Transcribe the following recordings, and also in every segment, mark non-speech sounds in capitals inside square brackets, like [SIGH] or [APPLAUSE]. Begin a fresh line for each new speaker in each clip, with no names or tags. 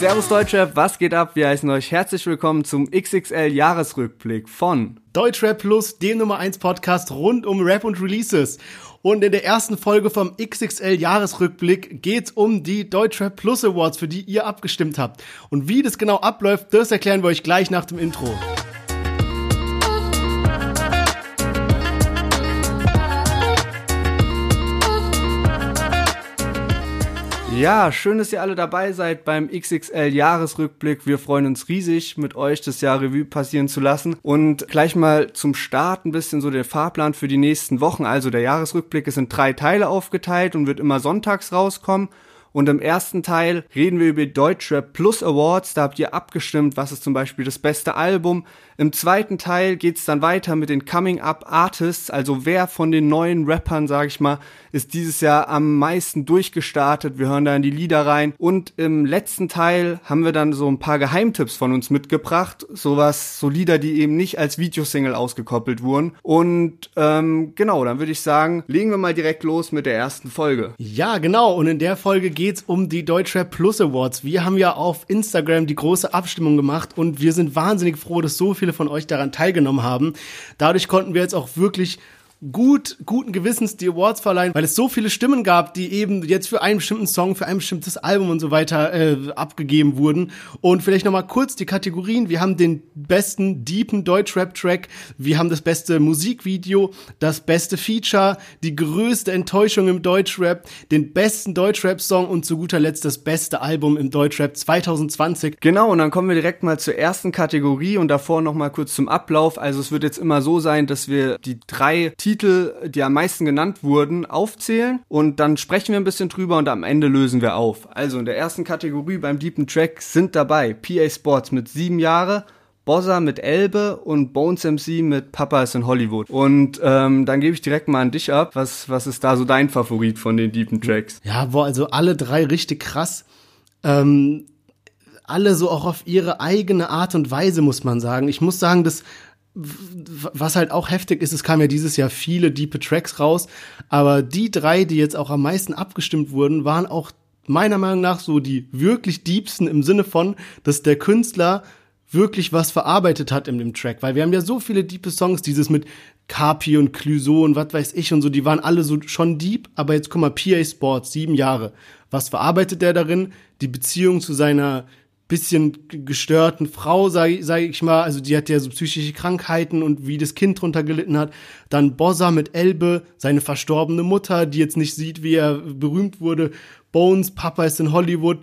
Servus Deutschrap, was geht ab? Wir heißen euch herzlich willkommen zum XXL Jahresrückblick von
Deutschrap Plus, dem Nummer 1 Podcast rund um Rap und Releases. Und in der ersten Folge vom XXL Jahresrückblick geht's um die Deutschrap Plus Awards, für die ihr abgestimmt habt. Und wie das genau abläuft, das erklären wir euch gleich nach dem Intro.
Ja, schön, dass ihr alle dabei seid beim XXL Jahresrückblick. Wir freuen uns riesig, mit euch das Jahr Revue passieren zu lassen. Und gleich mal zum Start ein bisschen so der Fahrplan für die nächsten Wochen. Also der Jahresrückblick ist in drei Teile aufgeteilt und wird immer sonntags rauskommen. Und im ersten Teil reden wir über Deutschrap Plus Awards. Da habt ihr abgestimmt, was ist zum Beispiel das beste Album. Im zweiten Teil geht's dann weiter mit den Coming Up Artists. Also wer von den neuen Rappern, sag ich mal, ist dieses Jahr am meisten durchgestartet. Wir hören da in die Lieder rein. Und im letzten Teil haben wir dann so ein paar Geheimtipps von uns mitgebracht. Sowas, so Lieder, die eben nicht als Videosingle ausgekoppelt wurden. Und ähm, genau, dann würde ich sagen, legen wir mal direkt los mit der ersten Folge.
Ja, genau. Und in der Folge geht's um die Deutschrap Plus Awards. Wir haben ja auf Instagram die große Abstimmung gemacht und wir sind wahnsinnig froh, dass so viele von euch daran teilgenommen haben. Dadurch konnten wir jetzt auch wirklich gut, guten Gewissens die Awards verleihen, weil es so viele Stimmen gab, die eben jetzt für einen bestimmten Song, für ein bestimmtes Album und so weiter äh, abgegeben wurden. Und vielleicht nochmal kurz die Kategorien. Wir haben den besten deepen Deutschrap-Track, wir haben das beste Musikvideo, das beste Feature, die größte Enttäuschung im Deutschrap, den besten Deutschrap-Song und zu guter Letzt das beste Album im Deutschrap 2020.
Genau, und dann kommen wir direkt mal zur ersten Kategorie und davor nochmal kurz zum Ablauf. Also es wird jetzt immer so sein, dass wir die drei Titel Titel, die am meisten genannt wurden, aufzählen und dann sprechen wir ein bisschen drüber und am Ende lösen wir auf. Also in der ersten Kategorie beim Deepen Track sind dabei PA Sports mit sieben Jahre, Bossa mit Elbe und Bones MC mit Papa ist in Hollywood. Und ähm, dann gebe ich direkt mal an dich ab. Was, was ist da so dein Favorit von den Deepen Tracks?
Ja, boah, also alle drei richtig krass. Ähm, alle so auch auf ihre eigene Art und Weise, muss man sagen. Ich muss sagen, dass was halt auch heftig ist, es kamen ja dieses Jahr viele diepe Tracks raus, aber die drei, die jetzt auch am meisten abgestimmt wurden, waren auch meiner Meinung nach so die wirklich diebsten im Sinne von, dass der Künstler wirklich was verarbeitet hat in dem Track, weil wir haben ja so viele diepe Songs, dieses mit Carpi und Clüso und was weiß ich und so, die waren alle so schon deep, aber jetzt guck mal, PA Sports, sieben Jahre. Was verarbeitet der darin? Die Beziehung zu seiner bisschen gestörten Frau, sage sag ich mal, also die hat ja so psychische Krankheiten und wie das Kind drunter gelitten hat. Dann Bossa mit Elbe, seine verstorbene Mutter, die jetzt nicht sieht, wie er berühmt wurde. Bones, Papa ist in Hollywood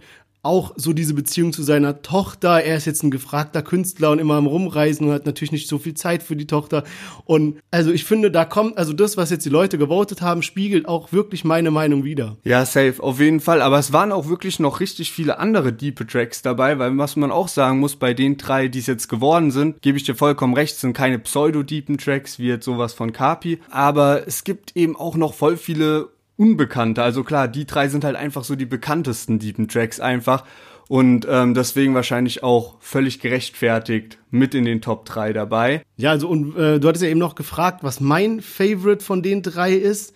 auch so diese Beziehung zu seiner Tochter. Er ist jetzt ein gefragter Künstler und immer am Rumreisen und hat natürlich nicht so viel Zeit für die Tochter. Und also ich finde, da kommt, also das, was jetzt die Leute gewotet haben, spiegelt auch wirklich meine Meinung wieder.
Ja, safe, auf jeden Fall. Aber es waren auch wirklich noch richtig viele andere diepe Tracks dabei, weil was man auch sagen muss, bei den drei, die es jetzt geworden sind, gebe ich dir vollkommen recht, sind keine pseudo-deepen Tracks, wie jetzt sowas von Kapi. Aber es gibt eben auch noch voll viele Unbekannte. Also klar, die drei sind halt einfach so die bekanntesten Deepen Tracks einfach. Und ähm, deswegen wahrscheinlich auch völlig gerechtfertigt mit in den Top 3 dabei.
Ja, also und äh, du hattest ja eben noch gefragt, was mein Favorite von den drei ist.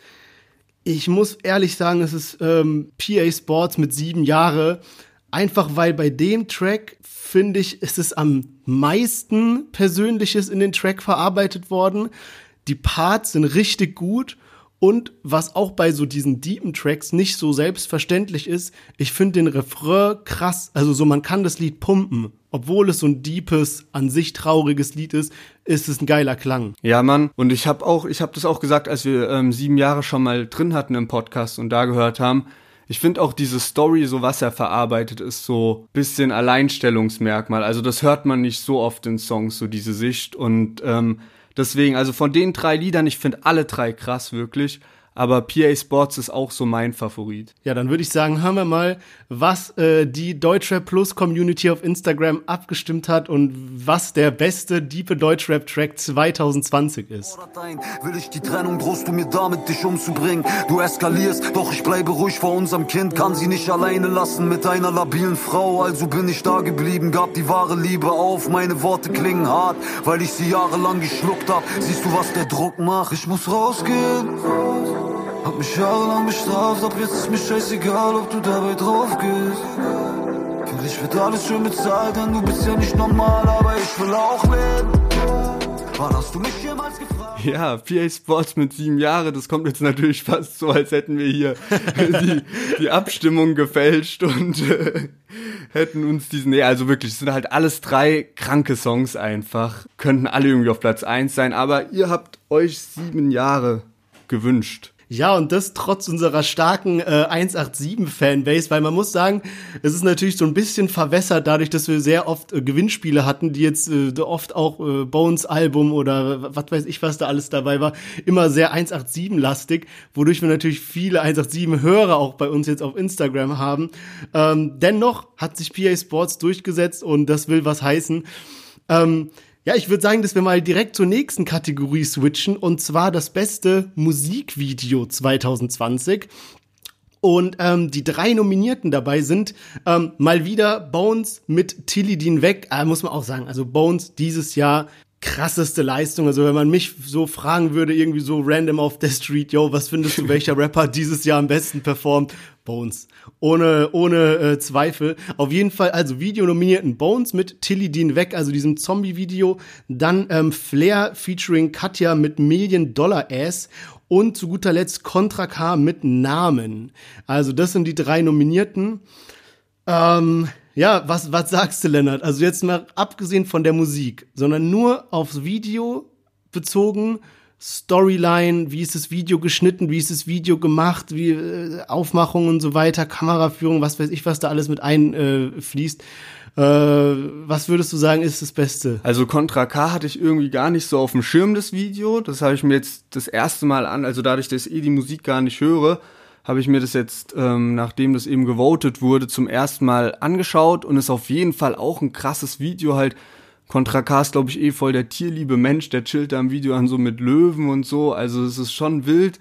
Ich muss ehrlich sagen, es ist ähm, PA Sports mit sieben Jahre. Einfach weil bei dem Track, finde ich, ist es am meisten Persönliches in den Track verarbeitet worden. Die Parts sind richtig gut und was auch bei so diesen deepen Tracks nicht so selbstverständlich ist, ich finde den Refrain krass. Also so, man kann das Lied pumpen. Obwohl es so ein deepes, an sich trauriges Lied ist, ist es ein geiler Klang.
Ja, Mann. Und ich habe auch, ich habe das auch gesagt, als wir ähm, sieben Jahre schon mal drin hatten im Podcast und da gehört haben. Ich finde auch diese Story, so was er verarbeitet, ist so bisschen Alleinstellungsmerkmal. Also das hört man nicht so oft in Songs, so diese Sicht. Und ähm, Deswegen, also von den drei Liedern, ich finde alle drei krass, wirklich aber PA Sports ist auch so mein Favorit.
Ja, dann würde ich sagen, hören wir mal, was äh, die Deutschrap Plus Community auf Instagram abgestimmt hat und was der beste diepe Deutschrap Track 2020 ist.
Will ich die Trennung, drohst du mir damit, dich umzubringen? Du eskalierst, doch ich bleibe ruhig vor unserem Kind, kann sie nicht alleine lassen mit einer labilen Frau, also bin ich da geblieben, gab die wahre Liebe auf, meine Worte klingen hart, weil ich sie jahrelang geschluckt hab. Siehst du, was der Druck macht? Ich muss rausgehen. Hab mich jahrelang bestraft, ab jetzt ist mir scheißegal, ob du dabei drauf gehst. Eigentlich wird alles schön bezahlt, denn du bist ja nicht normal, aber ich will auch leben. Wann hast du mich jemals gefragt?
Ja, PA Sports mit sieben Jahre, das kommt jetzt natürlich fast so, als hätten wir hier die, die Abstimmung gefälscht und äh, hätten uns diesen, nee, also wirklich, es sind halt alles drei kranke Songs einfach, könnten alle irgendwie auf Platz eins sein, aber ihr habt euch sieben Jahre gewünscht.
Ja, und das trotz unserer starken äh, 187-Fanbase, weil man muss sagen, es ist natürlich so ein bisschen verwässert, dadurch, dass wir sehr oft äh, Gewinnspiele hatten, die jetzt äh, oft auch äh, Bones-Album oder was weiß ich, was da alles dabei war, immer sehr 187-lastig, wodurch wir natürlich viele 187-Hörer auch bei uns jetzt auf Instagram haben. Ähm, dennoch hat sich PA Sports durchgesetzt und das will was heißen. Ähm, ja, ich würde sagen, dass wir mal direkt zur nächsten Kategorie switchen und zwar das beste Musikvideo 2020. Und ähm, die drei Nominierten dabei sind ähm, mal wieder Bones mit Tilly Dean weg. Äh, muss man auch sagen, also Bones dieses Jahr krasseste Leistung. Also wenn man mich so fragen würde, irgendwie so random auf der Street, yo, was findest du, welcher [LAUGHS] Rapper dieses Jahr am besten performt? Bones. Ohne, ohne äh, Zweifel. Auf jeden Fall, also Video nominierten Bones mit Tilly Dean weg, also diesem Zombie-Video. Dann ähm, Flair featuring Katja mit Million Dollar Ass. Und zu guter Letzt Contra K mit Namen. Also das sind die drei Nominierten. Ähm, ja, was, was sagst du, Lennart? Also jetzt mal abgesehen von der Musik, sondern nur aufs Video bezogen, Storyline, wie ist das Video geschnitten, wie ist das Video gemacht, wie äh, Aufmachung und so weiter, Kameraführung, was weiß ich, was da alles mit einfließt. Äh, äh, was würdest du sagen, ist das Beste?
Also Contra K hatte ich irgendwie gar nicht so auf dem Schirm, das Video. Das habe ich mir jetzt das erste Mal an, also dadurch, dass ich eh die Musik gar nicht höre, habe ich mir das jetzt, ähm, nachdem das eben gewotet wurde, zum ersten Mal angeschaut und ist auf jeden Fall auch ein krasses Video halt. Contra K ist, glaube ich, eh voll der tierliebe Mensch, der chillt da im Video an so mit Löwen und so. Also es ist schon wild.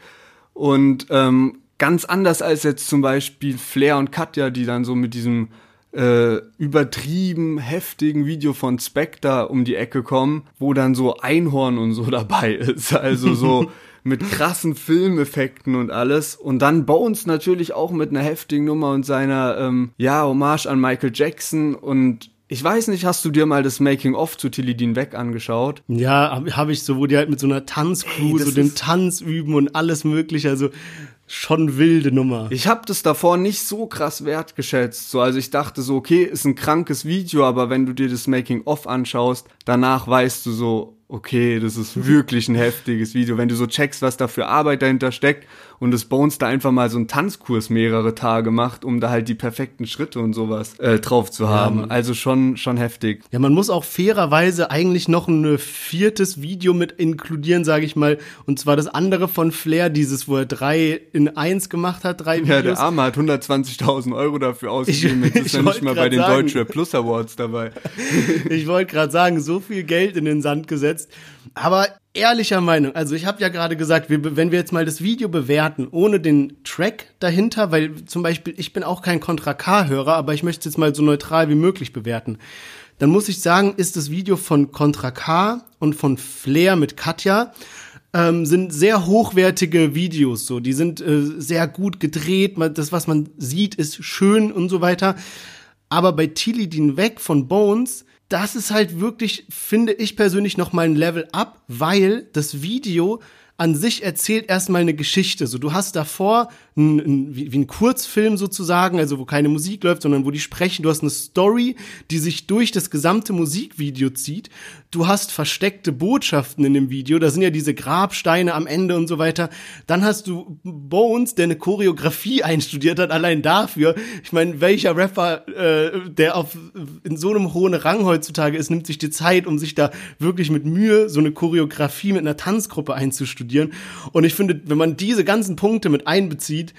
Und ähm, ganz anders als jetzt zum Beispiel Flair und Katja, die dann so mit diesem äh, übertrieben heftigen Video von Spectre um die Ecke kommen, wo dann so Einhorn und so [LAUGHS] dabei ist. Also so [LAUGHS] mit krassen Filmeffekten und alles. Und dann Bones natürlich auch mit einer heftigen Nummer und seiner, ähm, ja, Hommage an Michael Jackson und ich weiß nicht, hast du dir mal das Making-of zu Tilly Dean Weg angeschaut?
Ja, habe hab ich so, wo die halt mit so einer Tanzcrew hey, so den Tanz üben und alles mögliche, also schon wilde Nummer.
Ich habe das davor nicht so krass wertgeschätzt. So, also ich dachte so, okay, ist ein krankes Video, aber wenn du dir das Making-of anschaust, danach weißt du so, okay, das ist wirklich ein heftiges Video. Wenn du so checkst, was da für Arbeit dahinter steckt und das Bones da einfach mal so einen Tanzkurs mehrere Tage macht, um da halt die perfekten Schritte und sowas äh, drauf zu haben. Ja, also schon, schon heftig.
Ja, man muss auch fairerweise eigentlich noch ein viertes Video mit inkludieren, sage ich mal. Und zwar das andere von Flair, dieses, wo er drei in eins gemacht hat, drei Videos. [LAUGHS]
Ja, der Arme hat 120.000 Euro dafür ausgegeben. Jetzt [LAUGHS] ist er nicht mal bei den Deutsche Plus Awards dabei. [LAUGHS]
ich wollte gerade sagen, so viel Geld in den Sand gesetzt umgesetzt. Aber ehrlicher Meinung, also ich habe ja gerade gesagt, wir, wenn wir jetzt mal das Video bewerten, ohne den Track dahinter, weil zum Beispiel ich bin auch kein Contra K-Hörer, aber ich möchte es jetzt mal so neutral wie möglich bewerten. Dann muss ich sagen, ist das Video von Contra K und von Flair mit Katja ähm, sind sehr hochwertige Videos, so die sind äh, sehr gut gedreht, das was man sieht ist schön und so weiter. Aber bei Tilly Dean Weg von Bones das ist halt wirklich, finde ich persönlich, noch mal ein Level up, weil das Video an sich erzählt erstmal eine Geschichte. So, du hast davor ein, ein, wie, wie ein Kurzfilm sozusagen, also wo keine Musik läuft, sondern wo die sprechen. Du hast eine Story, die sich durch das gesamte Musikvideo zieht. Du hast versteckte Botschaften in dem Video. Da sind ja diese Grabsteine am Ende und so weiter. Dann hast du Bones, der eine Choreografie [LAUGHS] einstudiert hat, allein dafür. Ich meine, welcher Rapper, äh, der auf in so einem hohen Rang heutzutage ist, nimmt sich die Zeit, um sich da wirklich mit Mühe so eine Choreografie mit einer Tanzgruppe einzustudieren studieren. Und ich finde, wenn man diese ganzen Punkte mit einbezieht,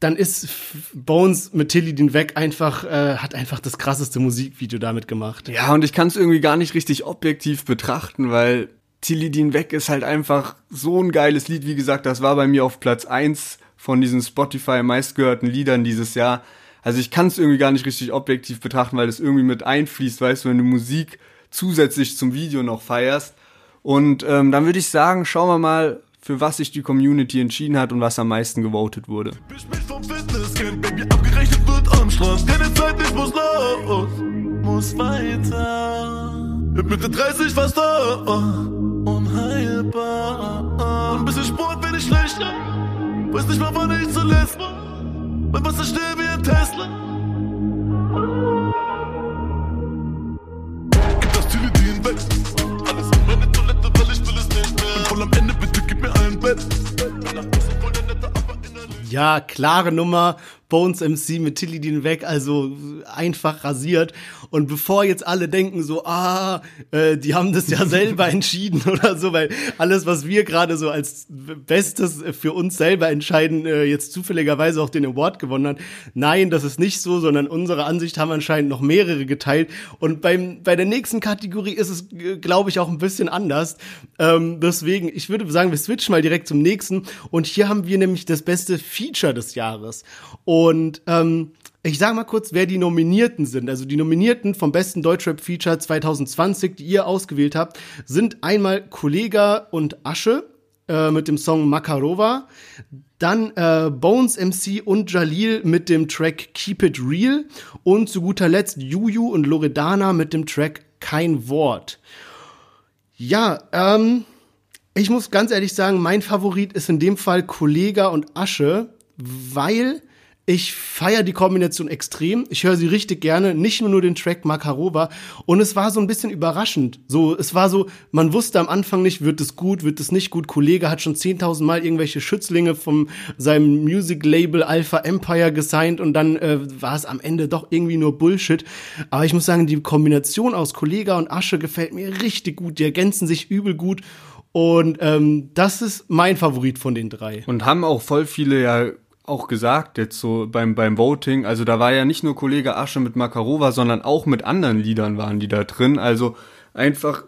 dann ist Bones mit Tilly den Weg einfach, äh, hat einfach das krasseste Musikvideo damit gemacht.
Ja, und ich kann es irgendwie gar nicht richtig objektiv betrachten, weil Tilly Dean Weg ist halt einfach so ein geiles Lied. Wie gesagt, das war bei mir auf Platz eins von diesen Spotify meistgehörten Liedern dieses Jahr. Also ich kann es irgendwie gar nicht richtig objektiv betrachten, weil das irgendwie mit einfließt, weißt du, wenn du Musik zusätzlich zum Video noch feierst. Und ähm, dann würde ich sagen, schauen wir mal, für was sich die Community entschieden hat und was am meisten gewotet wurde. Bin
Mitte 30 fast da, unheilbar. Ein bisschen Sport, wenn ich schlecht, weiß nicht mal, wann ich zuletzt war. Mein Wasser still wie ein Tesla.
Ja, klare Nummer. Bones MC mit Tilly weg, also einfach rasiert. Und bevor jetzt alle denken so, ah, äh, die haben das ja selber [LAUGHS] entschieden oder so, weil alles, was wir gerade so als Bestes für uns selber entscheiden, äh, jetzt zufälligerweise auch den Award gewonnen hat. Nein, das ist nicht so, sondern unsere Ansicht haben anscheinend noch mehrere geteilt. Und beim, bei der nächsten Kategorie ist es, äh, glaube ich, auch ein bisschen anders. Ähm, deswegen, ich würde sagen, wir switchen mal direkt zum nächsten. Und hier haben wir nämlich das beste Feature des Jahres. Und ähm, ich sage mal kurz, wer die Nominierten sind. Also die Nominierten vom besten Deutschrap-Feature 2020, die ihr ausgewählt habt, sind einmal Kollega und Asche äh, mit dem Song Makarova, dann äh, Bones MC und Jalil mit dem Track Keep It Real und zu guter Letzt Juju und Loredana mit dem Track Kein Wort. Ja, ähm, ich muss ganz ehrlich sagen, mein Favorit ist in dem Fall Kollega und Asche, weil ich feiere die Kombination extrem. Ich höre sie richtig gerne, nicht nur nur den Track Makarova. Und es war so ein bisschen überraschend. So, es war so, man wusste am Anfang nicht, wird es gut, wird es nicht gut. Kollege hat schon 10.000 Mal irgendwelche Schützlinge von seinem Music Label Alpha Empire gesigned und dann äh, war es am Ende doch irgendwie nur Bullshit. Aber ich muss sagen, die Kombination aus Kollega und Asche gefällt mir richtig gut. Die ergänzen sich übel gut. Und ähm, das ist mein Favorit von den drei.
Und haben auch voll viele ja auch gesagt jetzt so beim, beim Voting. Also da war ja nicht nur Kollege Asche mit Makarova, sondern auch mit anderen Liedern waren die da drin. Also einfach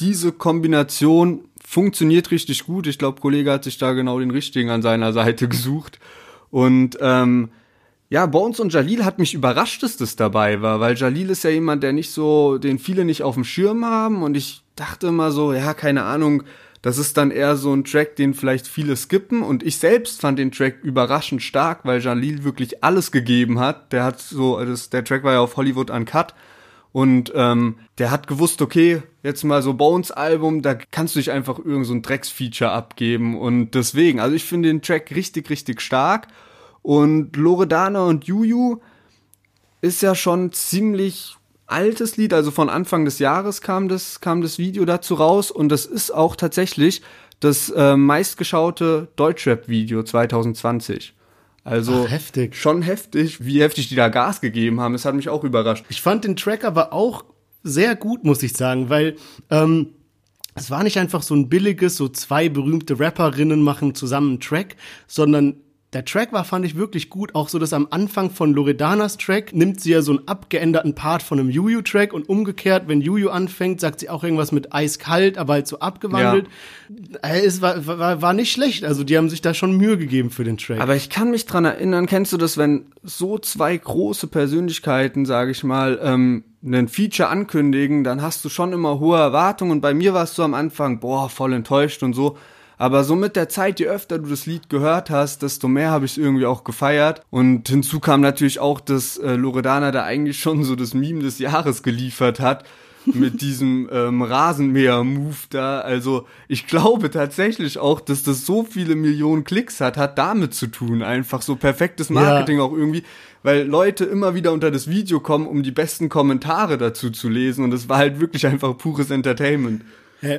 diese Kombination funktioniert richtig gut. Ich glaube, Kollege hat sich da genau den richtigen an seiner Seite gesucht. Und ähm, ja, Bones und Jalil hat mich überrascht, dass das dabei war, weil Jalil ist ja jemand, der nicht so, den viele nicht auf dem Schirm haben. Und ich dachte immer so, ja, keine Ahnung, das ist dann eher so ein Track, den vielleicht viele skippen. Und ich selbst fand den Track überraschend stark, weil Jalil wirklich alles gegeben hat. Der hat so, das, der Track war ja auf Hollywood Uncut. Und ähm, der hat gewusst, okay, jetzt mal so Bones-Album, da kannst du dich einfach irgend so ein Drecksfeature abgeben. Und deswegen, also ich finde den Track richtig, richtig stark. Und Loredana und Juju ist ja schon ziemlich altes Lied, also von Anfang des Jahres kam das, kam das Video dazu raus und das ist auch tatsächlich das äh, meistgeschaute Deutschrap-Video 2020. Also
Ach, heftig.
schon heftig, wie heftig die da Gas gegeben haben. Das hat mich auch überrascht.
Ich fand den Track aber auch sehr gut, muss ich sagen, weil ähm, es war nicht einfach so ein billiges, so zwei berühmte Rapperinnen machen zusammen einen Track, sondern der Track war, fand ich wirklich gut. Auch so, dass am Anfang von Loredanas Track nimmt sie ja so einen abgeänderten Part von einem Juju-Track und umgekehrt, wenn Juju anfängt, sagt sie auch irgendwas mit eiskalt, aber halt so abgewandelt. Ja. Äh, es war, war, war nicht schlecht. Also die haben sich da schon Mühe gegeben für den Track.
Aber ich kann mich dran erinnern, kennst du das, wenn so zwei große Persönlichkeiten, sage ich mal, ähm, einen Feature ankündigen, dann hast du schon immer hohe Erwartungen. Und bei mir warst du am Anfang, boah, voll enttäuscht und so. Aber so mit der Zeit, je öfter du das Lied gehört hast, desto mehr habe ich es irgendwie auch gefeiert. Und hinzu kam natürlich auch, dass äh, Loredana da eigentlich schon so das Meme des Jahres geliefert hat. [LAUGHS] mit diesem ähm, Rasenmäher-Move da. Also ich glaube tatsächlich auch, dass das so viele Millionen Klicks hat, hat damit zu tun. Einfach so perfektes Marketing ja. auch irgendwie, weil Leute immer wieder unter das Video kommen, um die besten Kommentare dazu zu lesen. Und es war halt wirklich einfach pures Entertainment.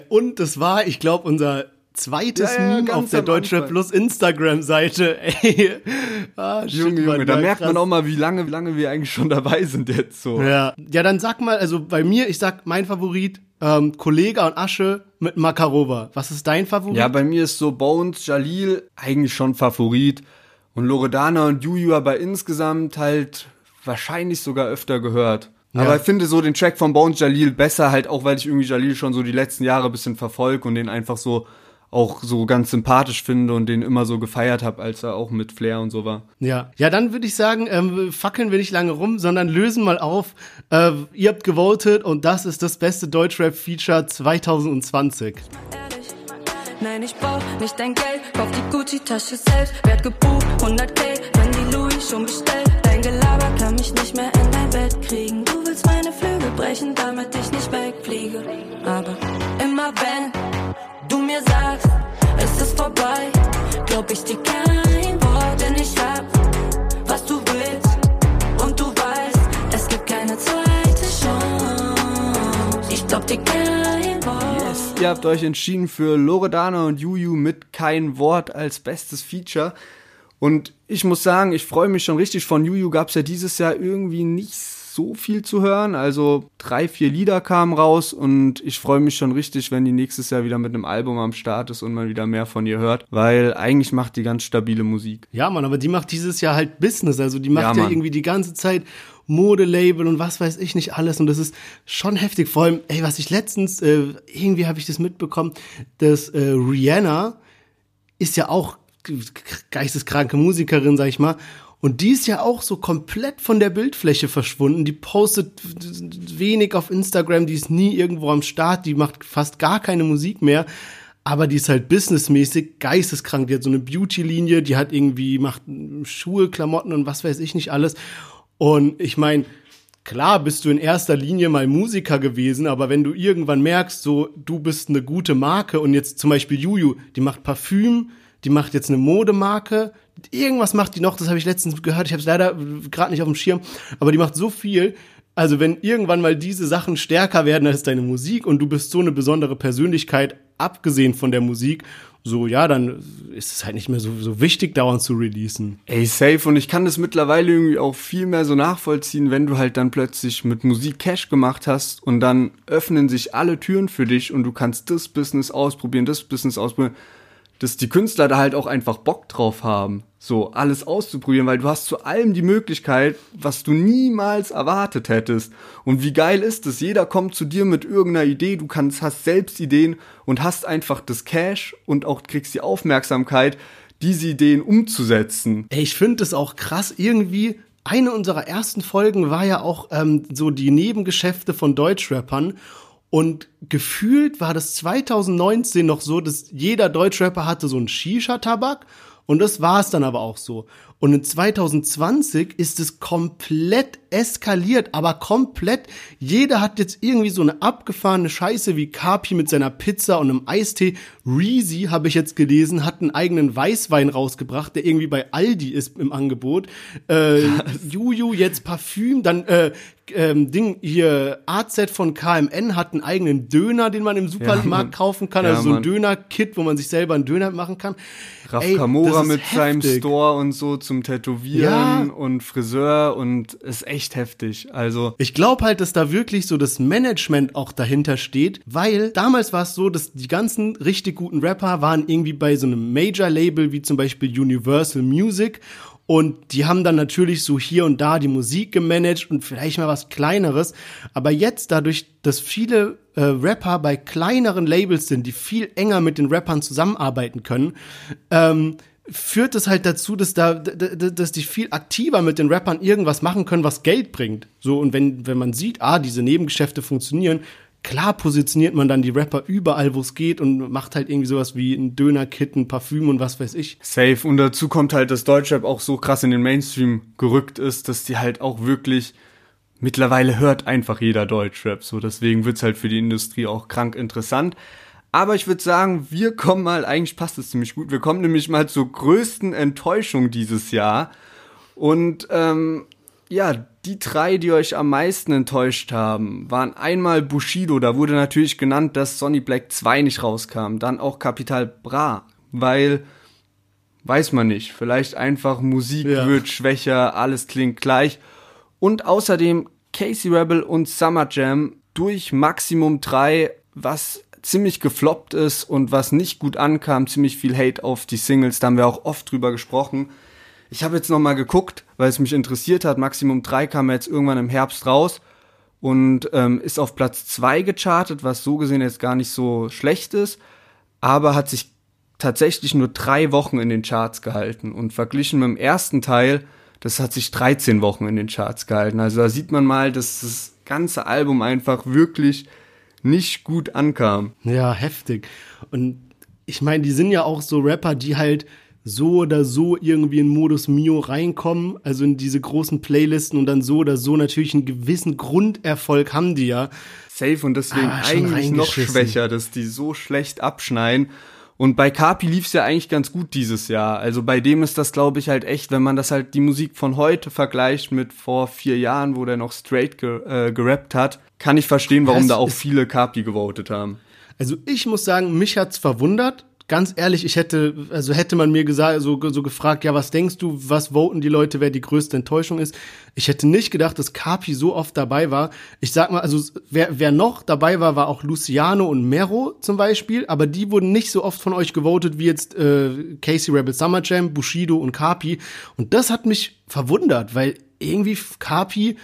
Und es war, ich glaube, unser zweites ja, ja, Meme auf der Deutsche Plus Instagram-Seite. [LAUGHS] Ey,
ah, shit, Junge, Junge, da merkt krass. man auch mal, wie lange, wie lange wir eigentlich schon dabei sind jetzt so.
Ja, ja, dann sag mal, also bei mir, ich sag mein Favorit, ähm, Kollege und Asche mit Makarova. Was ist dein Favorit?
Ja, bei mir ist so Bones, Jalil eigentlich schon Favorit und Loredana und Juju aber insgesamt halt wahrscheinlich sogar öfter gehört. Ja. Aber ich finde so den Track von Bones Jalil besser, halt auch, weil ich irgendwie Jalil schon so die letzten Jahre bisschen verfolge und den einfach so auch so ganz sympathisch finde und den immer so gefeiert habe, als er auch mit Flair und so war.
Ja, ja, dann würde ich sagen, ähm, fackeln wir nicht lange rum, sondern lösen mal auf. Äh, ihr habt gewotet und das ist das beste Deutschrap-Feature 2020.
Nein, ich brauch nicht dein Geld, kauf die Gucci-Tasche selbst, werd gebucht, 100k, wenn die Louis schon bestellt. Dein Gelaber kann mich nicht mehr in dein Bett kriegen. Du willst meine Flügel brechen, damit ich nicht wegfliege. Aber immer wenn du mir sagst, es ist vorbei, glaub ich dir kein Wort, denn ich hab, was du willst. Und du weißt, es gibt keine zweite Chance. Ich glaub dir kein Wort.
Ihr habt euch entschieden für Loredana und Juju mit Kein Wort als bestes Feature. Und ich muss sagen, ich freue mich schon richtig. Von Juju gab es ja dieses Jahr irgendwie nicht so viel zu hören. Also drei, vier Lieder kamen raus und ich freue mich schon richtig, wenn die nächstes Jahr wieder mit einem Album am Start ist und man wieder mehr von ihr hört, weil eigentlich macht die ganz stabile Musik.
Ja, Mann, aber die macht dieses Jahr halt Business. Also die macht
Ja,
ja, irgendwie die ganze Zeit Modelabel und was weiß ich nicht alles. Und das ist schon heftig. Vor allem, ey, was ich letztens, äh, irgendwie habe ich das mitbekommen, dass äh, Rihanna ist ja auch geisteskranke Musikerin, sag ich mal. Und die ist ja auch so komplett von der Bildfläche verschwunden. Die postet wenig auf Instagram, die ist nie irgendwo am Start, die macht fast gar keine Musik mehr. Aber die ist halt businessmäßig geisteskrank. Die hat so eine Beauty-Linie, die hat irgendwie, macht Schuhe, Klamotten und was weiß ich nicht alles. Und ich meine, klar bist du in erster Linie mal Musiker gewesen, aber wenn du irgendwann merkst, so, du bist eine gute Marke und jetzt zum Beispiel Juju, die macht Parfüm, die macht jetzt eine Modemarke, irgendwas macht die noch, das habe ich letztens gehört, ich habe es leider gerade nicht auf dem Schirm, aber die macht so viel. Also wenn irgendwann mal diese Sachen stärker werden als deine Musik und du bist so eine besondere Persönlichkeit, abgesehen von der Musik, so ja, dann ist es halt nicht mehr so, so wichtig, dauernd zu releasen.
Ey, safe. Und ich kann das mittlerweile irgendwie auch viel mehr so nachvollziehen, wenn du halt dann plötzlich mit Musik Cash gemacht hast und dann öffnen sich alle Türen für dich und du kannst das Business ausprobieren, das Business ausprobieren. Dass die Künstler da halt auch einfach Bock drauf haben, so alles auszuprobieren, weil du hast zu allem die Möglichkeit, was du niemals erwartet hättest. Und wie geil ist es? Jeder kommt zu dir mit irgendeiner Idee, du kannst, hast selbst Ideen und hast einfach das Cash und auch kriegst die Aufmerksamkeit, diese Ideen umzusetzen.
Ey, ich finde es auch krass, irgendwie, eine unserer ersten Folgen war ja auch ähm, so die Nebengeschäfte von Deutschrappern. Und gefühlt war das 2019 noch so, dass jeder Deutschrapper hatte so einen Shisha-Tabak. Und das war es dann aber auch so. Und in 2020 ist es komplett eskaliert, aber komplett. Jeder hat jetzt irgendwie so eine abgefahrene Scheiße wie Kapi mit seiner Pizza und einem Eistee. Reezy, habe ich jetzt gelesen, hat einen eigenen Weißwein rausgebracht, der irgendwie bei Aldi ist im Angebot. Äh, [LAUGHS] Juju jetzt Parfüm, dann äh, ähm, Ding hier AZ von KMN hat einen eigenen Döner, den man im Supermarkt
Mann.
kaufen kann,
Ja,
also so ein. Döner-Kit, wo man sich selber einen Döner machen kann.
Raf
Ey,
Kamora mit seinem
heftig.
Store und so zum Tätowieren
Ja.
und Friseur und ist echt heftig. Also
Ich glaube halt, dass da wirklich so das Management auch dahinter steht, weil damals war es so, dass die ganzen richtig guten Rapper waren irgendwie bei so einem Major-Label wie zum Beispiel Universal Music und die haben dann natürlich so hier und da die Musik gemanagt und vielleicht mal was Kleineres. Aber jetzt dadurch, dass viele äh, Rapper bei kleineren Labels sind, die viel enger mit den Rappern zusammenarbeiten können, ähm, führt es halt dazu, dass da, dass die viel aktiver mit den Rappern irgendwas machen können, was Geld bringt. So, und wenn, wenn man sieht, ah, diese Nebengeschäfte funktionieren, klar positioniert man dann die Rapper überall, wo es geht und macht halt irgendwie sowas wie ein Döner-Kit, ein Parfüm und was weiß ich.
safe. Und dazu kommt halt, dass Deutschrap auch so krass in den Mainstream gerückt ist, dass die halt auch wirklich mittlerweile hört einfach jeder Deutschrap. So, deswegen wird's halt für die Industrie auch krank interessant. Aber ich würde sagen, wir kommen mal, eigentlich passt es ziemlich gut, wir kommen nämlich mal zur größten Enttäuschung dieses Jahr. Und ähm, ja, die drei, die euch am meisten enttäuscht haben, waren einmal Bushido, da wurde natürlich genannt, dass Sonny Black 2 nicht rauskam. Dann auch Capital Bra, weil, weiß man nicht, vielleicht einfach Musik
Ja.
wird schwächer, alles klingt gleich. Und außerdem Casey Rebel und Summer Jam durch Maximum 3, was ziemlich gefloppt ist und was nicht gut ankam, ziemlich viel Hate auf die Singles, da haben wir auch oft drüber gesprochen. Ich habe jetzt noch mal geguckt, weil es mich interessiert hat. Maximum 3 kam jetzt irgendwann im Herbst raus und ähm, ist auf Platz 2 gechartet, was so gesehen jetzt gar nicht so schlecht ist, aber hat sich tatsächlich nur drei Wochen in den Charts gehalten und verglichen mit dem ersten Teil, das hat sich 13 Wochen in den Charts gehalten. Also da sieht man mal, dass das ganze Album einfach wirklich nicht gut ankam.
Ja, heftig. Und ich meine, die sind ja auch so Rapper, die halt so oder so irgendwie in Modus Mio reinkommen, also in diese großen Playlisten und dann so oder so natürlich einen gewissen Grunderfolg haben die ja.
Safe und deswegen
Ah,
eigentlich noch schwächer, dass die so schlecht abschneiden. Und bei Kapi lief's ja eigentlich ganz gut dieses Jahr. Also bei dem ist das, glaube ich, halt echt, wenn man das halt die Musik von heute vergleicht mit vor vier Jahren, wo der noch straight ge äh, gerappt hat, kann ich verstehen, warum
Es
da auch viele Kapi gewotet haben.
Also ich muss sagen, mich hat's verwundert. Ganz ehrlich, ich hätte, also hätte man mir gesagt, so, so gefragt, ja, was denkst du, was voten die Leute, wer die größte Enttäuschung ist? Ich hätte nicht gedacht, dass Kapi so oft dabei war. Ich sag mal, also wer, wer noch dabei war, war auch Luciano und Mero zum Beispiel, aber die wurden nicht so oft von euch gewotet wie jetzt äh, Casey Rebel Summer Jam, Bushido und Kapi. Und das hat mich verwundert, weil irgendwie Kapi,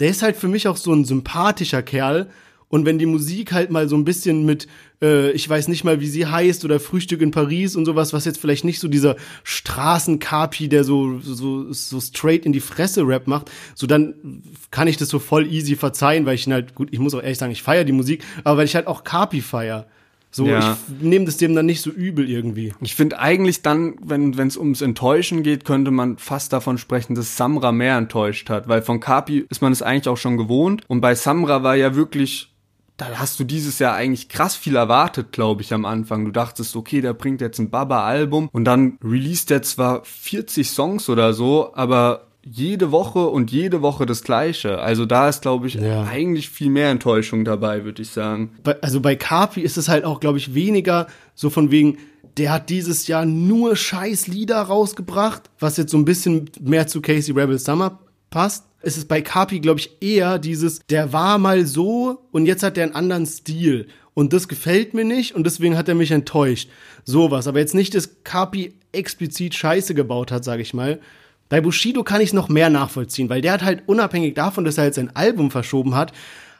der ist halt für mich auch so ein sympathischer Kerl. Und wenn die Musik halt mal so ein bisschen mit, äh, ich weiß nicht mal, wie sie heißt, oder Frühstück in Paris und sowas, was jetzt vielleicht nicht so dieser Straßenkapi, der so, so, so straight in die Fresse Rap macht, so dann kann ich das so voll easy verzeihen, weil ich ihn halt, gut, ich muss auch ehrlich sagen, ich feiere die Musik, aber weil ich halt auch Kapi feier. So,
Ja.
ich nehme das dem dann nicht so übel irgendwie.
Ich finde eigentlich dann, wenn es ums Enttäuschen geht, könnte man fast davon sprechen, dass Samra mehr enttäuscht hat, weil von Kapi ist man es eigentlich auch schon gewohnt und bei Samra war ja wirklich, da hast du dieses Jahr eigentlich krass viel erwartet, glaube ich, am Anfang. Du dachtest, okay, der bringt jetzt ein Baba-Album und dann released er zwar 40 Songs oder so, aber jede Woche und jede Woche das Gleiche. Also da ist, glaube ich,
Ja.
eigentlich viel mehr Enttäuschung dabei, würde ich sagen.
also bei Kapi ist es halt auch, glaube ich, weniger so von wegen, der hat dieses Jahr nur scheiß Lieder rausgebracht, was jetzt so ein bisschen mehr zu Casey Rebel Summer passt. Es ist bei Kapi, glaube ich, eher dieses, der war mal so und jetzt hat er einen anderen Stil. Und das gefällt mir nicht und deswegen hat er mich enttäuscht. Sowas. Aber jetzt nicht, dass Kapi explizit Scheiße gebaut hat, sage ich mal. Bei Bushido kann ich es noch mehr nachvollziehen, weil der hat halt unabhängig davon, dass er halt sein Album verschoben hat,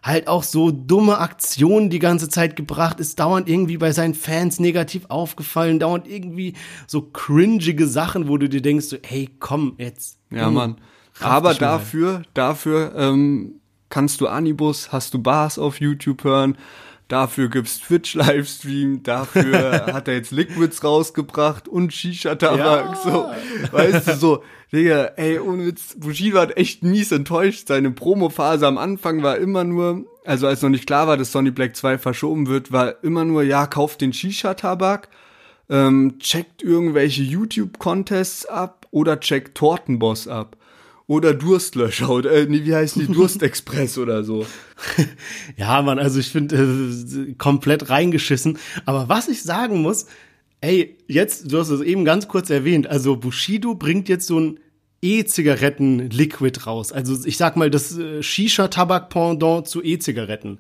halt auch so dumme Aktionen die ganze Zeit gebracht, ist dauernd irgendwie bei seinen Fans negativ aufgefallen, dauernd irgendwie so cringige Sachen, wo du dir denkst, so, hey, komm, jetzt.
Ja, Mann. Aber dafür, dafür ähm, kannst du Anibus, hast du Bars auf YouTube hören, dafür gibt's Twitch-Livestream, dafür [LAUGHS] hat er jetzt Liquids rausgebracht und Shisha-Tabak,
Ja.
so, weißt du, so, Digga, ey, ohne Witz, Bushido hat echt mies enttäuscht. Seine Promo-Phase am Anfang war immer nur, also als noch nicht klar war, dass Sonny Black 2 verschoben wird, war immer nur, ja, kauft den Shisha-Tabak, ähm, checkt irgendwelche YouTube-Contests ab oder checkt Tortenboss ab. Oder Durstlöscher oder äh, nee, wie heißt die Durstexpress [LAUGHS] oder so.
Ja, Mann, also ich finde äh, komplett reingeschissen. Aber was ich sagen muss, ey, jetzt, du hast es eben ganz kurz erwähnt, also Bushido bringt jetzt so ein E-Zigaretten-Liquid raus. Also ich sag mal, das äh, Shisha-Tabak-Pendant zu E-Zigaretten.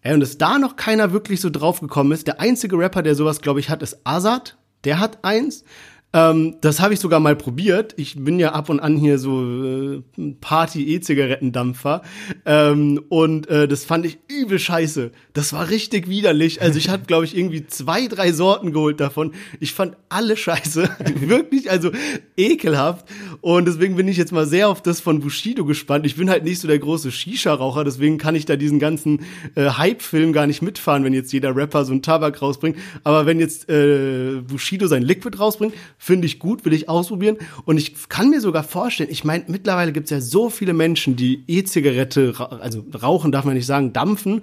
Ey, und dass da noch keiner wirklich so drauf gekommen ist. Der einzige Rapper, der sowas, glaube ich, hat, ist Azad. Der hat eins. Ähm, das habe ich sogar mal probiert. Ich bin ja ab und an hier so äh, Party-E-Zigarettendampfer. Ähm, und äh, das fand ich übel scheiße. Das war richtig widerlich. Also ich habe, glaube ich, irgendwie zwei, drei Sorten geholt davon. Ich fand alle scheiße. [LAUGHS] Wirklich, also ekelhaft. Und deswegen bin ich jetzt mal sehr auf das von Bushido gespannt. Ich bin halt nicht so der große Shisha-Raucher, deswegen kann ich da diesen ganzen äh, Hype-Film gar nicht mitfahren, wenn jetzt jeder Rapper so einen Tabak rausbringt. Aber wenn jetzt äh, Bushido sein Liquid rausbringt, finde ich gut, will ich ausprobieren. Und ich kann mir sogar vorstellen, ich meine, mittlerweile gibt es ja so viele Menschen, die E-Zigarette, also rauchen darf man nicht sagen, dampfen.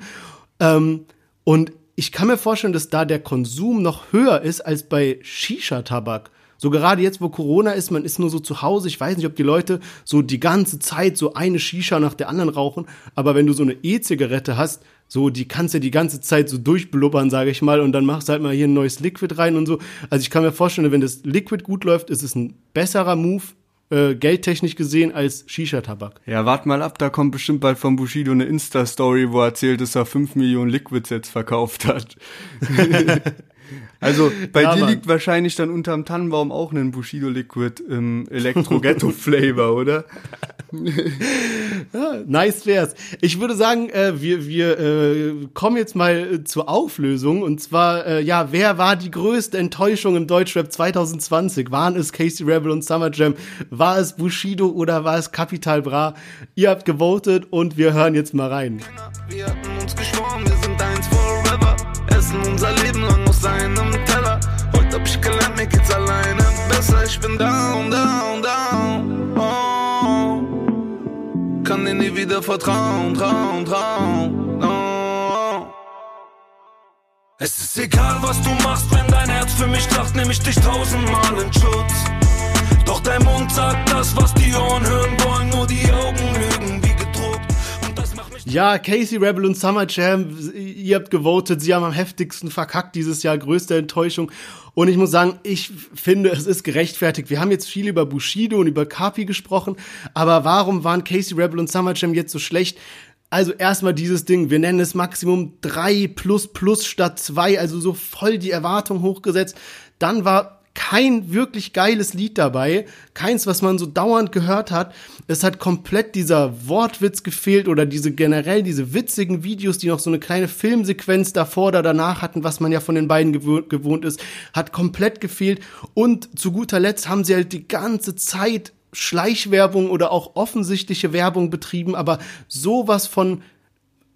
Ähm, und ich kann mir vorstellen, dass da der Konsum noch höher ist als bei Shisha-Tabak. So gerade jetzt, wo Corona ist, man ist nur so zu Hause. Ich weiß nicht, ob die Leute so die ganze Zeit so eine Shisha nach der anderen rauchen. Aber wenn du so eine E-Zigarette hast, so die kannst du die ganze Zeit so durchblubbern, sage ich mal, und dann machst du halt mal hier ein neues Liquid rein und so. Also ich kann mir vorstellen, wenn das Liquid gut läuft, ist es ein besserer Move, äh, geldtechnisch gesehen, als Shisha-Tabak.
Ja, wart mal ab, da kommt bestimmt bald von Bushido eine Insta-Story, wo er erzählt, dass er 5 Millionen Liquids jetzt verkauft hat. [LAUGHS] [LAUGHS] also bei
Ja,
dir
Mann.
liegt wahrscheinlich dann unterm Tannenbaum auch ein Bushido Liquid im Elektro-Ghetto-Flavor, oder?
Nice wär's. Ich würde sagen, äh, wir, wir äh, kommen jetzt mal äh, zur Auflösung. Und zwar, äh, ja, wer war die größte Enttäuschung im Deutschrap 2020? Waren es Casey Rebel und Summer Jam? War es Bushido oder war es Capital Bra? Ihr habt gewotet und wir hören jetzt mal rein.
Wir hatten uns geschworen, wir seinem Teller. Heute hab ich gelernt, mir geht's alleine bin down, down, down. Oh. Kann dir nie wieder vertrauen, trauen, trauen. Oh. Es ist egal, was du machst, wenn dein Herz für mich lacht, nehm ich dich tausendmal in Schutz. Doch dein Mund sagt das, was die Ohren hören wollen, nur die Augen lügen
Ja, Casey Rebel und Summer Jam, ihr habt gewotet, sie haben am heftigsten verkackt dieses Jahr, größte Enttäuschung. Und ich muss sagen, ich finde, es ist gerechtfertigt. Wir haben jetzt viel über Bushido und über Kapi gesprochen, aber warum waren Casey Rebel und Summer Jam jetzt so schlecht? Also erstmal dieses Ding, wir nennen es Maximum 3 plus plus statt 2, also so voll die Erwartung hochgesetzt. Dann war kein wirklich geiles Lied dabei, keins, was man so dauernd gehört hat. Es hat komplett dieser Wortwitz gefehlt oder diese generell diese witzigen Videos, die noch so eine kleine Filmsequenz davor oder danach hatten, was man ja von den beiden gewohnt, ist, hat komplett gefehlt. Und zu guter Letzt haben sie halt die ganze Zeit Schleichwerbung oder auch offensichtliche Werbung betrieben, aber sowas von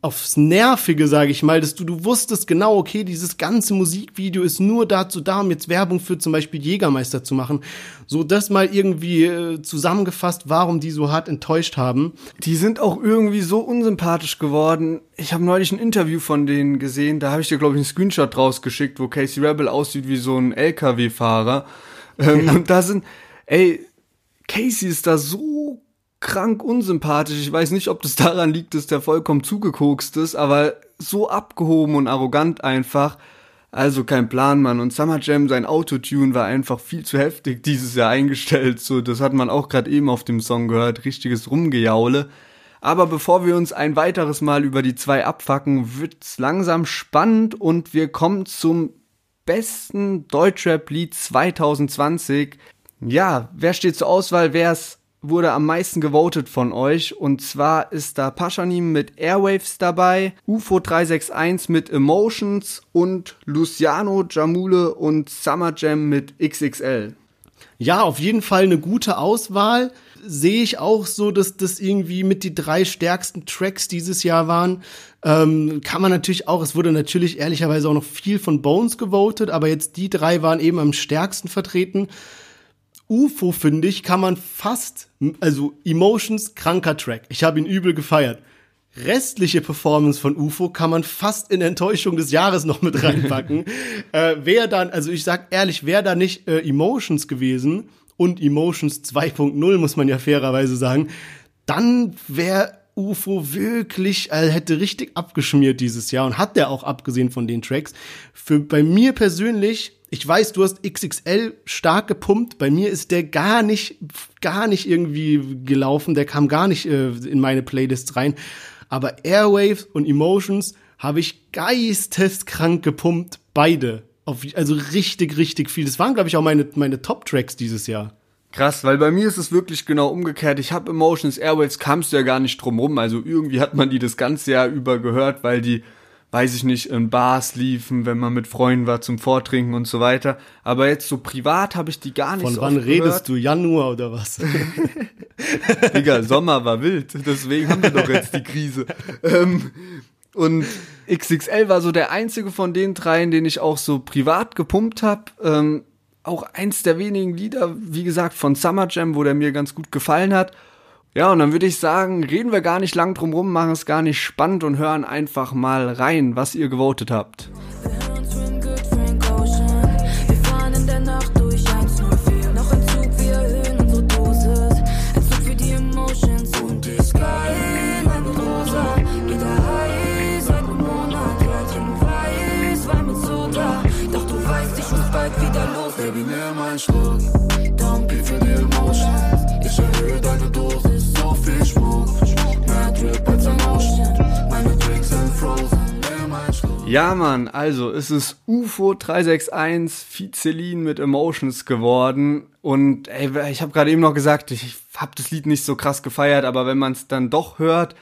aufs Nervige, sage ich mal, dass du, du wusstest genau, okay, dieses ganze Musikvideo ist nur dazu da, um jetzt Werbung für zum Beispiel Jägermeister zu machen. So das mal irgendwie äh, zusammengefasst, warum die so hart enttäuscht haben.
Die sind auch irgendwie so unsympathisch geworden. Ich habe neulich ein Interview von denen gesehen, da habe ich dir, glaube ich, einen Screenshot draus geschickt, wo Casey Rebel aussieht wie so ein LKW-Fahrer. Ähm, Und da sind, ey, Casey ist da so krank unsympathisch. Ich weiß nicht, ob das daran liegt, dass der vollkommen zugekokst ist, aber so abgehoben und arrogant einfach. Also kein Plan, Mann. Und Summer Jam, sein Autotune war einfach viel zu heftig dieses Jahr eingestellt. So, das hat man auch gerade eben auf dem Song gehört. Richtiges Rumgejaule. Aber bevor wir uns ein weiteres Mal über die zwei abfacken, wird's langsam spannend und wir kommen zum besten Deutschrap-Lied 2020. Ja, wer steht zur Auswahl? Wer es wurde am meisten gewotet von euch? Und zwar ist da Paschanim mit Airwaves dabei, UFO 361 mit Emotions und Luciano Jamule und Summer Jam mit XXL.
Ja, auf jeden Fall eine gute Auswahl. Sehe ich auch so, dass das irgendwie mit die drei stärksten Tracks dieses Jahr waren. Ähm, kann man natürlich auch, es wurde natürlich ehrlicherweise auch noch viel von Bones gewotet, aber jetzt die drei waren eben am stärksten vertreten. UFO, finde ich, kann man fast, also Emotions, kranker Track. Ich habe ihn übel gefeiert. Restliche Performance von UFO kann man fast in Enttäuschung des Jahres noch mit reinpacken. [LAUGHS] äh, wäre dann, also ich sag ehrlich, wäre da nicht äh, Emotions gewesen und Emotions 2.0, muss man ja fairerweise sagen, dann wäre UFO wirklich, also hätte richtig abgeschmiert dieses Jahr und hat der auch abgesehen von den Tracks. Für bei mir persönlich, ich weiß, du hast XXL stark gepumpt, bei mir ist der gar nicht, gar nicht irgendwie gelaufen, der kam gar nicht äh, in meine Playlists rein. Aber Airwaves und Emotions habe ich geisteskrank gepumpt, beide. Auf, also richtig, richtig viel. Das waren, glaube ich, auch meine, meine Top-Tracks dieses Jahr.
Krass, weil bei mir ist es wirklich genau umgekehrt. Ich habe Emotions Airwaves, kamst du ja gar nicht drum rum. Also irgendwie hat man die das ganze Jahr über gehört, weil die, weiß ich nicht, in Bars liefen, wenn man mit Freunden war zum Vortrinken und so weiter. Aber jetzt so privat habe ich die gar nicht
Von
so
wann redest
gehört.
du? Januar oder was? [LAUGHS]
Digga, Sommer war wild, deswegen haben wir doch jetzt die Krise. Ähm, und XXL war so der einzige von den dreien, den ich auch so privat gepumpt habe. Ähm, auch eins der wenigen Lieder, wie gesagt, von Summer Jam, wo der mir ganz gut gefallen hat. Ja, und dann würde ich sagen, reden wir gar nicht lang drum rum, machen es gar nicht spannend und hören einfach mal rein, was ihr gewotet habt.
Wir hören Swim Good
Ja, Mann, also es ist UFO 361 Fizelin mit Emotions geworden. Und ey, ich habe gerade eben noch gesagt, ich habe das Lied nicht so krass gefeiert, aber wenn man es dann doch hört,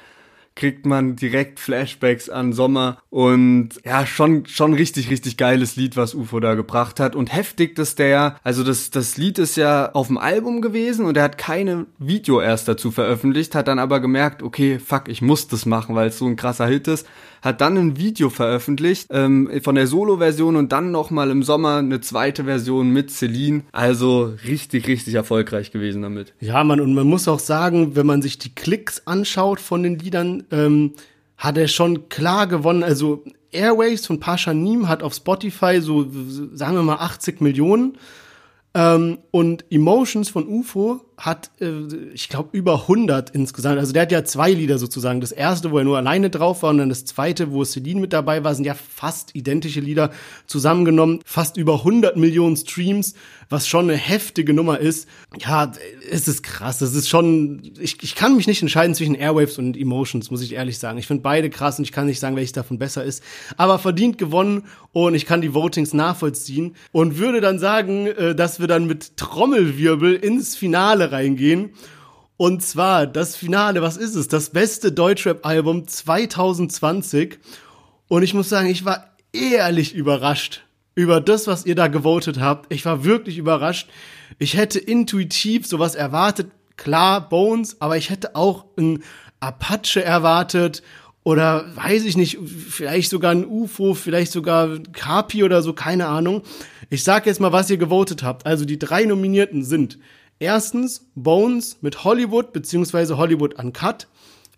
kriegt man direkt Flashbacks an Sommer. Und ja, schon, schon richtig, richtig geiles Lied, was UFO da gebracht hat. Und heftig, dass der, also das, das Lied ist ja auf dem Album gewesen und er hat keine Video erst dazu veröffentlicht, hat dann aber gemerkt, okay, fuck, ich muss das machen, weil es so ein krasser Hit ist, hat dann ein Video veröffentlicht ähm, von der Solo-Version und dann nochmal im Sommer eine zweite Version mit Celine. Also richtig, richtig erfolgreich gewesen damit.
Ja, man, und man muss auch sagen, wenn man sich die Klicks anschaut von den Liedern, ähm, hat er schon klar gewonnen. Also Airwaves von Pasha Nim hat auf Spotify so, sagen wir mal, 80 Millionen. Ähm, und Emotions von UFO hat, äh, ich glaube, über 100 insgesamt. Also der hat ja zwei Lieder sozusagen. Das erste, wo er nur alleine drauf war und dann das zweite, wo Celine mit dabei war, sind ja fast identische Lieder zusammengenommen. Fast über 100 Millionen Streams, was schon eine heftige Nummer ist. Ja, es ist krass. Es ist schon, ich, ich kann mich nicht entscheiden zwischen Airwaves und Emotions, muss ich ehrlich sagen. Ich finde beide krass und ich kann nicht sagen, welches davon besser ist. Aber verdient gewonnen und ich kann die Votings nachvollziehen und würde dann sagen, äh, dass wir dann mit Trommelwirbel ins Finale reingehen. Und zwar das Finale, was ist es? Das beste Deutschrap-Album 2020. Und ich muss sagen, ich war ehrlich überrascht über das, was ihr da gewotet habt. Ich war wirklich überrascht. Ich hätte intuitiv sowas erwartet. Klar, Bones, aber ich hätte auch ein Apache erwartet oder weiß ich nicht, vielleicht sogar ein UFO, vielleicht sogar Kapi oder so, keine Ahnung. Ich sag jetzt mal, was ihr gewotet habt. Also die drei Nominierten sind erstens Bones mit Hollywood beziehungsweise Hollywood Uncut.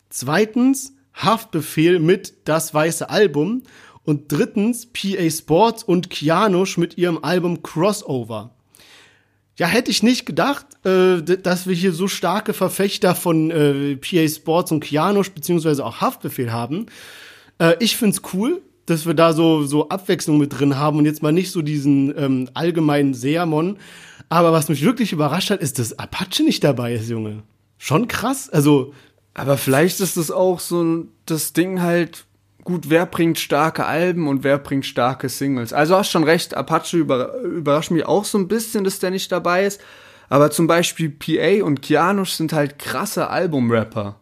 Zweitens Haftbefehl mit Das Weiße Album. Und drittens PA Sports und Kianosch mit ihrem Album Crossover. Ja, hätte ich nicht gedacht, äh, dass wir hier so starke Verfechter von äh, PA Sports und Kianosch beziehungsweise auch Haftbefehl haben. Äh, ich find's cool, dass wir da so, so Abwechslung mit drin haben und jetzt mal nicht so diesen ähm, allgemeinen Seamon. Aber was mich wirklich überrascht hat, ist, dass Apache nicht dabei ist, Junge. Schon krass. Also.
Aber vielleicht ist das auch so das Ding halt, gut, wer bringt starke Alben und wer bringt starke Singles. Also hast schon recht, Apache über, überrascht mich auch so ein bisschen, dass der nicht dabei ist. Aber zum Beispiel PA und Kianush sind halt krasse Albumrapper.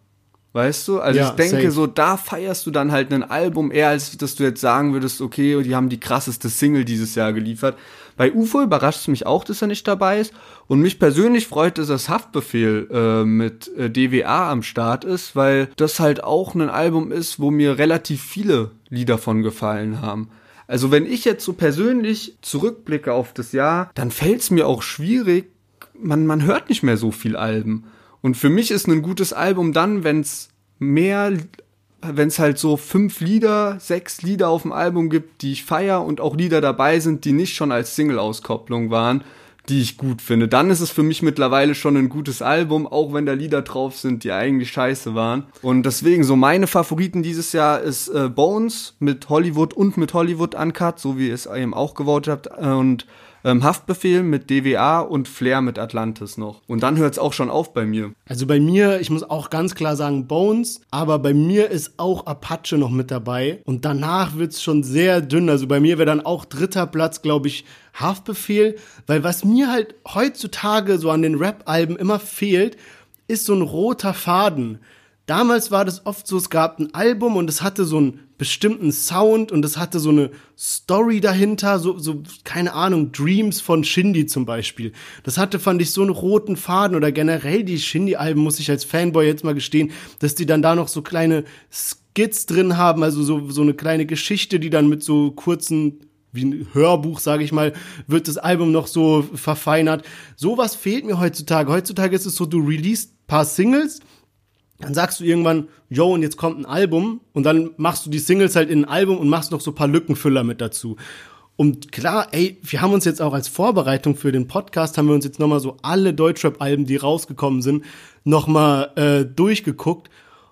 Weißt du? Also
Ja,
ich denke
safe.
so, da feierst du dann halt ein Album eher, als dass du jetzt sagen würdest, okay, die haben die krasseste Single dieses Jahr geliefert. Bei UFO überrascht es mich auch, dass er nicht dabei ist. Und mich persönlich freut, dass das Haftbefehl äh, mit äh, DWA am Start ist, weil das halt auch ein Album ist, wo mir relativ viele Lieder von gefallen haben. Also wenn ich jetzt so persönlich zurückblicke auf das Jahr, dann fällt es mir auch schwierig, man, man hört nicht mehr so viel Alben. Und für mich ist ein gutes Album dann, wenn es mehr, wenn es halt so fünf Lieder, sechs Lieder auf dem Album gibt, die ich feier und auch Lieder dabei sind, die nicht schon als Single-Auskopplung waren, die ich gut finde. Dann ist es für mich mittlerweile schon ein gutes Album, auch wenn da Lieder drauf sind, die eigentlich scheiße waren. Und deswegen so meine Favoriten dieses Jahr ist äh, Bones mit Hollywood und mit Hollywood Uncut, so wie ihr es eben auch gewotet habt. Und ähm, Haftbefehl mit DWA und Flair mit Atlantis noch. Und dann hört es auch schon auf bei mir.
Also bei mir, ich muss auch ganz klar sagen Bones, aber bei mir ist auch Apache noch mit dabei und danach wird's schon sehr dünn. Also bei mir wäre dann auch dritter Platz, glaube ich, Haftbefehl, weil was mir halt heutzutage so an den Rap-Alben immer fehlt, ist so ein roter Faden. Damals war das oft so, es gab ein Album und es hatte so einen bestimmten Sound und es hatte so eine Story dahinter, so, so, keine Ahnung, Dreams von Shindy zum Beispiel. Das hatte, fand ich, so einen roten Faden oder generell die Shindy-Alben, muss ich als Fanboy jetzt mal gestehen, dass die dann da noch so kleine Skits drin haben, also so, so eine kleine Geschichte, die dann mit so kurzen wie ein Hörbuch, sage ich mal, wird das Album noch so verfeinert. Sowas fehlt mir heutzutage. Heutzutage ist es so, du releast paar Singles, dann sagst du irgendwann, yo, und jetzt kommt ein Album und dann machst du die Singles halt in ein Album und machst noch so paar Lückenfüller mit dazu. Und klar, ey, wir haben uns jetzt auch als Vorbereitung für den Podcast, haben wir uns jetzt nochmal so alle Deutschrap-Alben, die rausgekommen sind, nochmal äh, durchgeguckt.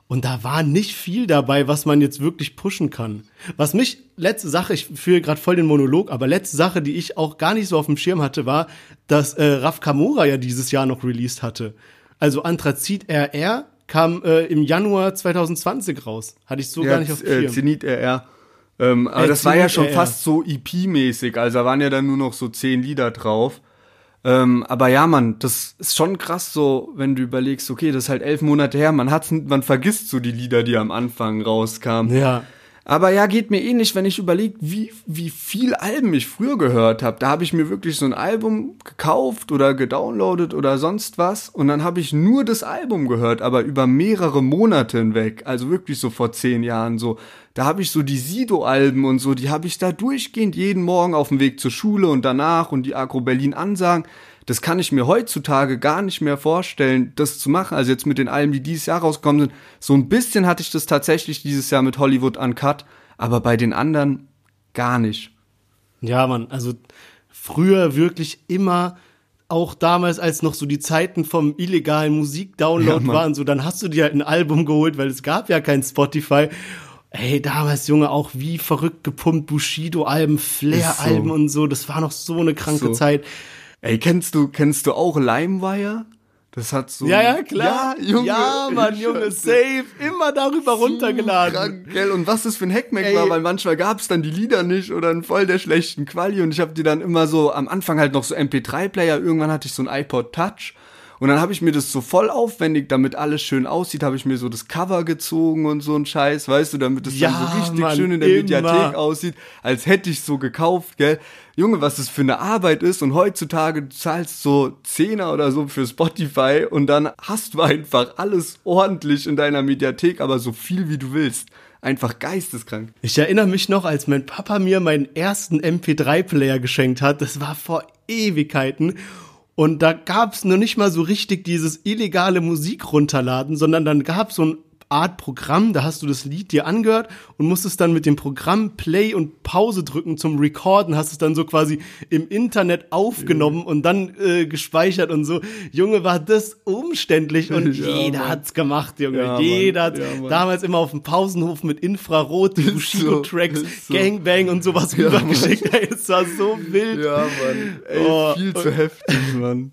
Und da war nicht viel dabei, was man jetzt wirklich pushen kann. Was mich, letzte Sache, ich führe gerade voll den Monolog, aber letzte Sache, die ich auch gar nicht so auf dem Schirm hatte, war, dass äh, Raf Kamora ja dieses Jahr noch released hatte. Also Anthrazit RR kam äh, im Januar 2020 raus. Hatte ich so gar nicht auf dem
äh,
Schirm.
Zenit RR. Ähm, aber
Äh,
das war ja
Zenit
schon
RR.
fast so EP-mäßig, also da waren ja dann nur noch so zehn Lieder drauf. Ähm, aber ja, man, das ist schon krass so, wenn du überlegst, okay, das ist halt elf Monate her, man hat's, man vergisst so die Lieder, die am Anfang rauskamen.
Ja.
Aber ja, geht mir ähnlich, wenn ich überlege, wie, wie viel Alben ich früher gehört habe. Da habe ich mir wirklich so ein Album gekauft oder gedownloadet oder sonst was. Und dann habe ich nur das Album gehört, aber über mehrere Monate hinweg. Also wirklich so vor zehn Jahren so. da habe ich so die Sido-Alben und so, die habe ich da durchgehend jeden Morgen auf dem Weg zur Schule und danach und die Agro Berlin Ansagen. Das kann ich mir heutzutage gar nicht mehr vorstellen, das zu machen. Also jetzt mit den Alben, die dieses Jahr rausgekommen sind. So ein bisschen hatte ich das tatsächlich dieses Jahr mit Hollywood Uncut, aber bei den anderen gar nicht.
Ja, Mann, also früher wirklich immer auch damals, als noch so die Zeiten vom illegalen Musikdownload
Ja,
waren, so dann hast du dir halt ein Album geholt, weil es gab ja kein Spotify. Ey, damals, Junge, auch wie verrückt gepumpt, Bushido-Alben, Flair-Alben
so.
und so, das war noch so eine kranke
So.
Zeit.
Ey, kennst du, kennst du auch LimeWire? Das hat so.
Ja, ja, klar.
Ja, Junge.
Ja, Mann, Junge, safe. Immer darüber runtergeladen.
Krank, gell? Und was das für ein Hackmack
Ey.
war, weil manchmal gab's dann die Lieder nicht oder in voll der schlechten Quali und ich habe die dann immer so am Anfang halt noch so MP3-Player, irgendwann hatte ich so ein iPod Touch und dann habe ich mir das so voll aufwendig, damit alles schön aussieht, habe ich mir so das Cover gezogen und so ein Scheiß, weißt du, damit es dann
Ja,
so richtig
Mann,
schön in der
immer.
Mediathek aussieht, als hätte ich so gekauft, gell? Junge, was das für eine Arbeit ist und heutzutage du zahlst so Zehner oder so für Spotify und dann hast du einfach alles ordentlich in deiner Mediathek, aber so viel wie du willst. Einfach geisteskrank.
Ich erinnere mich noch, als mein Papa mir meinen ersten MP3-Player geschenkt hat. Das war vor Ewigkeiten. Und da gab's nur nicht mal so richtig dieses illegale Musik runterladen, sondern dann gab's so ein Art Programm, da hast du das Lied dir angehört und musstest dann mit dem Programm Play und Pause drücken zum Recorden, hast es dann so quasi im Internet aufgenommen und dann äh, gespeichert und so. Junge, war das umständlich und [LAUGHS]
Ja,
jeder
Mann.
hat's gemacht, Junge.
Ja,
jeder hat
Ja, Mann.
damals immer auf dem Pausenhof mit Infrarot, [LAUGHS] Bushido-Tracks,
so.
Gangbang und sowas rübergeschickt. Ey, das war so wild.
Ja, Mann. Ey,
Oh,
viel zu heftig, Mann.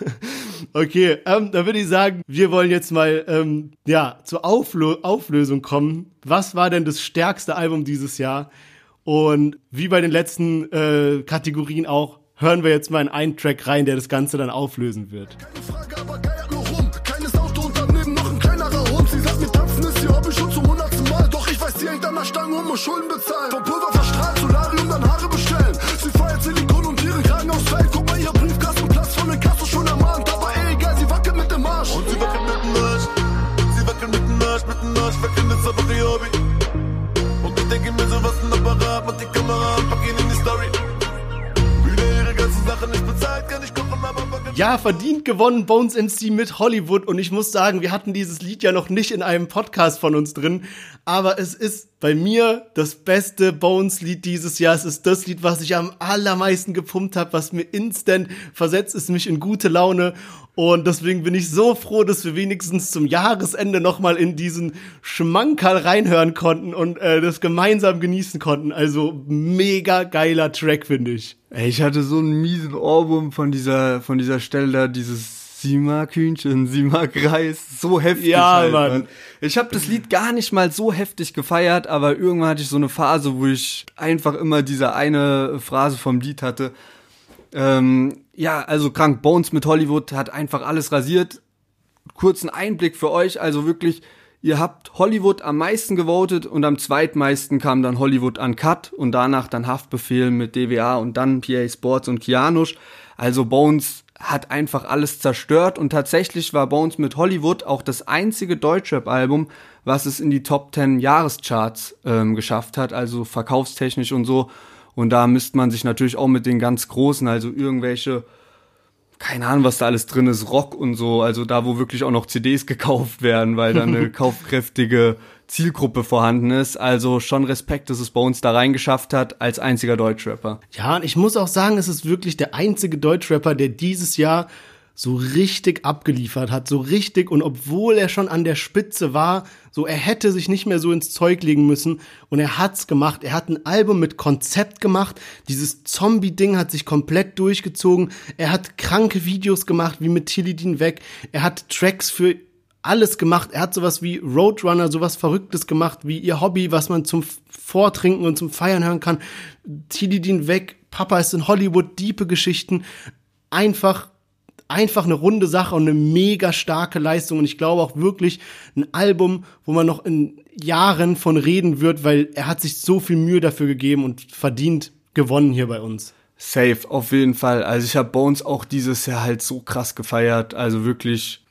[LAUGHS]
Okay, ähm, dann würde ich sagen, wir wollen jetzt mal ähm, ja zur Auflö Auflösung kommen. Was war denn das stärkste Album dieses Jahr? Und wie bei den letzten äh, Kategorien auch, hören wir jetzt mal in einen Track rein, der das Ganze dann auflösen wird.
Keine Frage, aber geiert nur rum. Kleines Auto und daneben noch ein kleinerer Hund. Sie sagt mir, tanzen ist ihr Hobby schon zum hundertsten Mal. Doch ich weiß, sie hängt an der Stange und Schulden bezahlen. Vom Pulver verstrahlt, Solarium, dann Haare bestellen. Wackeln ist einfach ihr Hobby. Und ich denke mir so, was ein Apparat. Mach die Kamera pack ihn in die Story. Wieder ihre ganzen Sachen nicht bezahlt, kann ich kochen, aber.
Ja, verdient gewonnen Bones MC mit Hollywood und ich muss sagen, wir hatten dieses Lied ja noch nicht in einem Podcast von uns drin, aber es ist bei mir das beste Bones Lied dieses Jahr. Es ist das Lied, was ich am allermeisten gepumpt habe, was mir instant versetzt ist mich in gute Laune und deswegen bin ich so froh, dass wir wenigstens zum Jahresende noch mal in diesen Schmankerl reinhören konnten und äh, das gemeinsam genießen konnten. Also mega geiler Track, finde ich.
Ey, ich hatte so einen miesen Ohrwurm von dieser, von dieser Stelle da, dieses Sie mag Hühnchen, sie mag Reis, so heftig.
Ja,
halt,
Mann.
Ich habe das Lied gar nicht mal so heftig gefeiert, aber irgendwann hatte ich so eine Phase, wo ich einfach immer diese eine Phrase vom Lied hatte. Ähm, ja, also krank. Bones mit Hollywood hat einfach alles rasiert. Kurzen Einblick für euch, also wirklich, ihr habt Hollywood am meisten gewotet und am zweitmeisten kam dann Hollywood Uncut und danach dann Haftbefehl mit DWA und dann PA Sports und Kianusch. Also Bones hat einfach alles zerstört und tatsächlich war Bones mit Hollywood auch das einzige Deutschrap-Album, was es in die Top 10 Jahrescharts ähm, geschafft hat, also verkaufstechnisch und so. Und da misst man sich natürlich auch mit den ganz Großen, also irgendwelche keine Ahnung, was da alles drin ist, Rock und so, also da, wo wirklich auch noch CDs gekauft werden, weil da eine [LAUGHS] kaufkräftige Zielgruppe vorhanden ist. Also schon Respekt, dass es bei uns da reingeschafft hat, als einziger Deutschrapper.
Ja, und ich muss auch sagen, es ist wirklich der einzige Deutschrapper, der dieses Jahr so richtig abgeliefert hat, so richtig und obwohl er schon an der Spitze war, so er hätte sich nicht mehr so ins Zeug legen müssen und er hat's gemacht. Er hat ein Album mit Konzept gemacht. Dieses Zombie-Ding hat sich komplett durchgezogen. Er hat kranke Videos gemacht, wie mit Tilidin weg. Er hat Tracks für alles gemacht. Er hat sowas wie Roadrunner, sowas Verrücktes gemacht, wie ihr Hobby, was man zum Vortrinken und zum Feiern hören kann. Tilidin weg, Papa ist in Hollywood, diepe Geschichten. Einfach, einfach eine runde Sache und eine mega starke Leistung. Und ich glaube auch wirklich ein Album, wo man noch in Jahren von reden wird, weil er hat sich so viel Mühe dafür gegeben und verdient gewonnen hier bei uns.
Safe, auf jeden Fall. Also ich habe Bones auch dieses Jahr halt so krass gefeiert. Also wirklich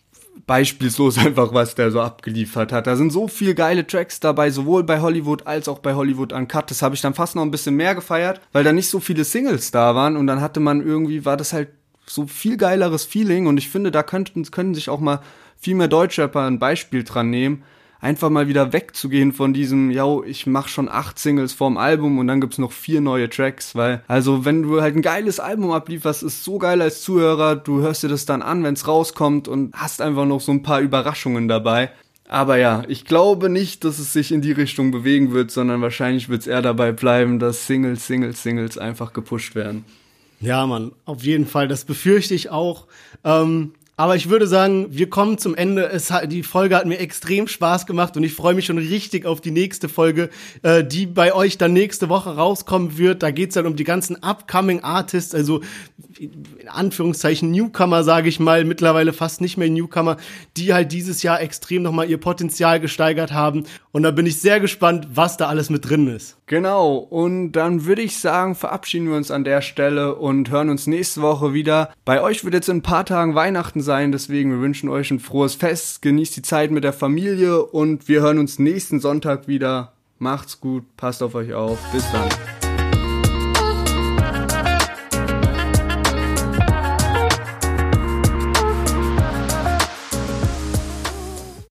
beispielslos [LAUGHS] einfach, was der so abgeliefert hat. Da sind so viele geile Tracks dabei, sowohl bei Hollywood als auch bei Hollywood Uncut. Das habe ich dann fast noch ein bisschen mehr gefeiert, weil da nicht so viele Singles da waren und dann hatte man irgendwie, war das halt so viel geileres Feeling und ich finde, da könnten, können sich auch mal viel mehr Deutschrapper ein Beispiel dran nehmen, einfach mal wieder wegzugehen von diesem, yo, ich mach schon acht Singles vorm Album und dann gibt's noch vier neue Tracks, weil, also wenn du halt ein geiles Album ablieferst, ist so geil als Zuhörer, du hörst dir das dann an, wenn's rauskommt und hast einfach noch so ein paar Überraschungen dabei. Aber ja, ich glaube nicht, dass es sich in die Richtung bewegen wird, sondern wahrscheinlich wird's eher dabei bleiben, dass Singles, Singles, Singles einfach gepusht werden.
Ja, Mann, auf jeden Fall. Das befürchte ich auch. Ähm, aber ich würde sagen, wir kommen zum Ende. Es hat, die Folge hat mir extrem Spaß gemacht und ich freue mich schon richtig auf die nächste Folge, äh, die bei euch dann nächste Woche rauskommen wird. Da geht's dann um die ganzen upcoming Artists, also in Anführungszeichen Newcomer, sage ich mal, mittlerweile fast nicht mehr Newcomer, die halt dieses Jahr extrem nochmal ihr Potenzial gesteigert haben. Und da bin ich sehr gespannt, was da alles mit drin ist.
Genau, und dann würde ich sagen, verabschieden wir uns an der Stelle und hören uns nächste Woche wieder. Bei euch wird jetzt in ein paar Tagen Weihnachten sein, deswegen wir wünschen euch ein frohes Fest, genießt die Zeit mit der Familie und wir hören uns nächsten Sonntag wieder. Macht's gut, passt auf euch auf, bis dann.